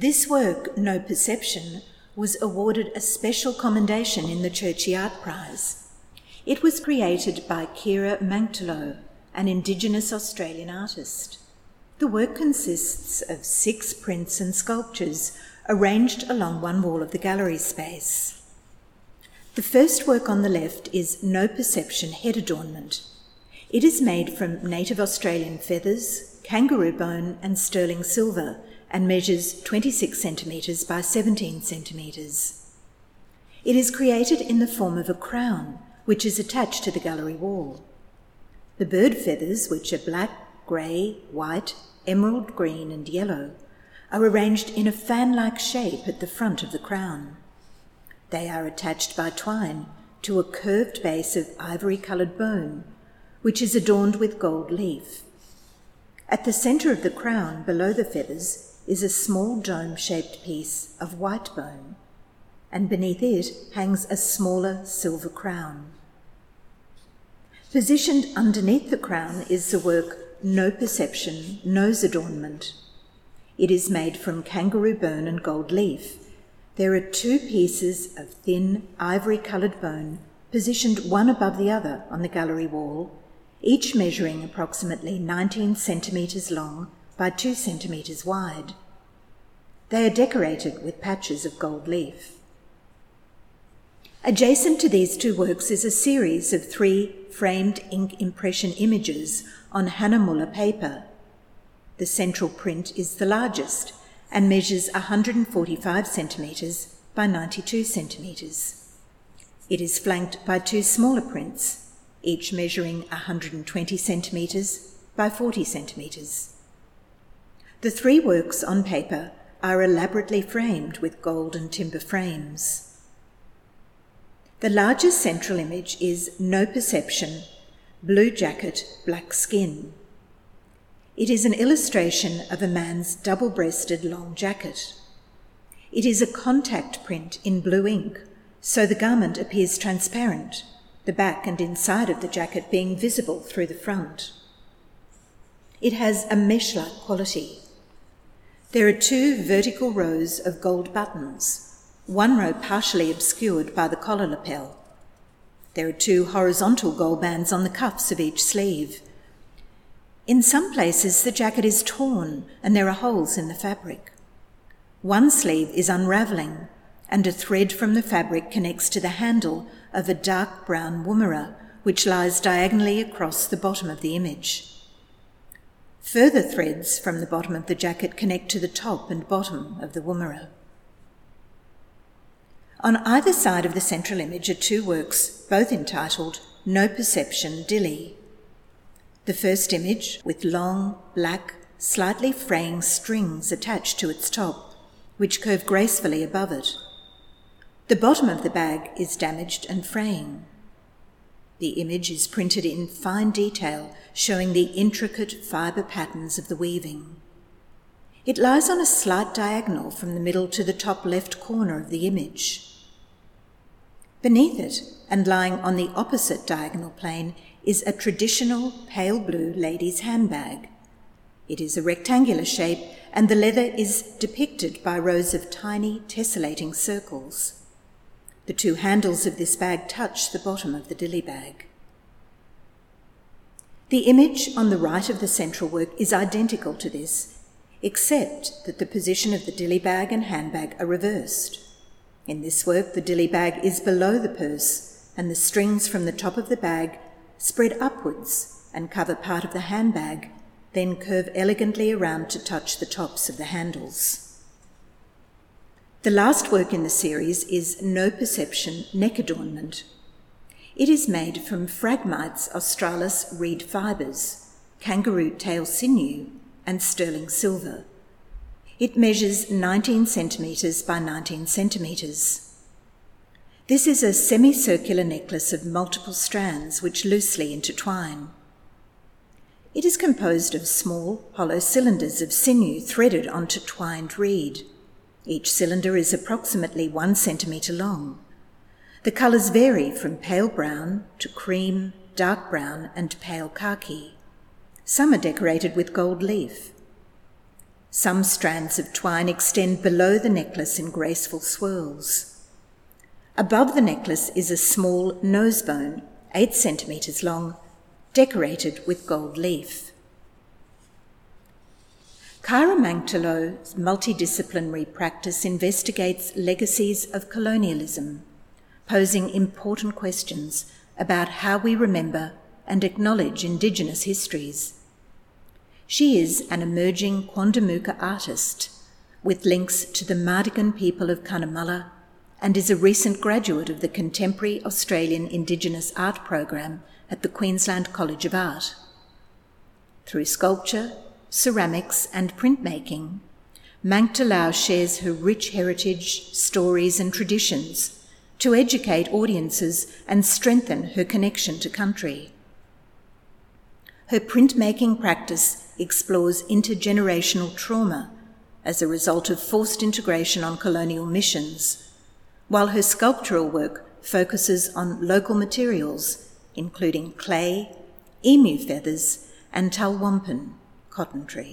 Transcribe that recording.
This work, No Perception, was awarded a special commendation in the Churchie Art Prize. It was created by Kyra Mancktelow, an Indigenous Australian artist. The work consists of six prints and sculptures arranged along one wall of the gallery space. The first work on the left is No Perception Head Adornment. It is made from native Australian feathers, kangaroo bone, and sterling silver and measures 26 centimetres by 17 centimetres. It is created in the form of a crown, which is attached to the gallery wall. The bird feathers, which are black, grey, white, emerald green, and yellow, are arranged in a fan like shape at the front of the crown. They are attached by twine to a curved base of ivory coloured bone, which is adorned with gold leaf. At the centre of the crown, below the feathers, is a small dome shaped piece of white bone, and beneath it hangs a smaller silver crown. Positioned underneath the crown is the work No Perception, Nose Adornment. It is made from kangaroo bone and gold leaf. There are two pieces of thin ivory coloured bone positioned one above the other on the gallery wall, each measuring approximately 19 centimetres long by 2 centimetres wide. They are decorated with patches of gold leaf. Adjacent to these two works is a series of three framed ink impression images on Hahnemühle paper. The central print is the largest and measures 145 centimetres by 92 centimetres. It is flanked by two smaller prints, each measuring 120 centimetres by 40 centimetres. The three works on paper are elaborately framed with gold and timber frames. The largest central image is No Perception, Blue Jacket, Black Skin. It is an illustration of a man's double breasted long jacket. It is a contact print in blue ink, so the garment appears transparent, the back and inside of the jacket being visible through the front. It has a mesh like quality. There are two vertical rows of gold buttons one row partially obscured by the collar lapel. There are two horizontal gold bands on the cuffs of each sleeve. In some places, the jacket is torn and there are holes in the fabric. One sleeve is unravelling, and a thread from the fabric connects to the handle of a dark brown woomera, which lies diagonally across the bottom of the image. Further threads from the bottom of the jacket connect to the top and bottom of the woomera. On either side of the central image are two works, both entitled No Perception Dilly. The first image, with long, black, slightly fraying strings attached to its top, which curve gracefully above it. The bottom of the bag is damaged and fraying. The image is printed in fine detail, showing the intricate fibre patterns of the weaving. It lies on a slight diagonal from the middle to the top left corner of the image. Beneath it, and lying on the opposite diagonal plane, is a traditional pale blue lady's handbag. It is a rectangular shape, and the leather is depicted by rows of tiny tessellating circles. The two handles of this bag touch the bottom of the dilly bag. The image on the right of the central work is identical to this, except that the position of the dilly bag and handbag are reversed. In this work, the dilly bag is below the purse, and the strings from the top of the bag spread upwards and cover part of the handbag, then curve elegantly around to touch the tops of the handles. The last work in the series is No Perception Neck Adornment. It is made from Phragmites australis reed fibres, kangaroo tail sinew, and sterling silver. It measures 19 centimetres by 19 centimetres. This is a semicircular necklace of multiple strands which loosely intertwine. It is composed of small, hollow cylinders of sinew threaded onto twined reed. Each cylinder is approximately one centimetre long. The colours vary from pale brown to cream, dark brown, and pale khaki. Some are decorated with gold leaf. Some strands of twine extend below the necklace in graceful swirls. Above the necklace is a small nose bone, eight centimetres long, decorated with gold leaf. Kyra Mancktelow's multidisciplinary practice investigates legacies of colonialism, posing important questions about how we remember and acknowledge Indigenous histories. She is an emerging Quandamooka artist with links to the Mardigan people of Cunnamulla and is a recent graduate of the Contemporary Australian Indigenous Art Program at the Queensland College of Art. Through sculpture, ceramics, and printmaking, Mancktelow shares her rich heritage, stories, and traditions to educate audiences and strengthen her connection to country. Her printmaking practice explores intergenerational trauma as a result of forced integration on colonial missions, while her sculptural work focuses on local materials, including clay, emu feathers, and talwalpin cotton tree.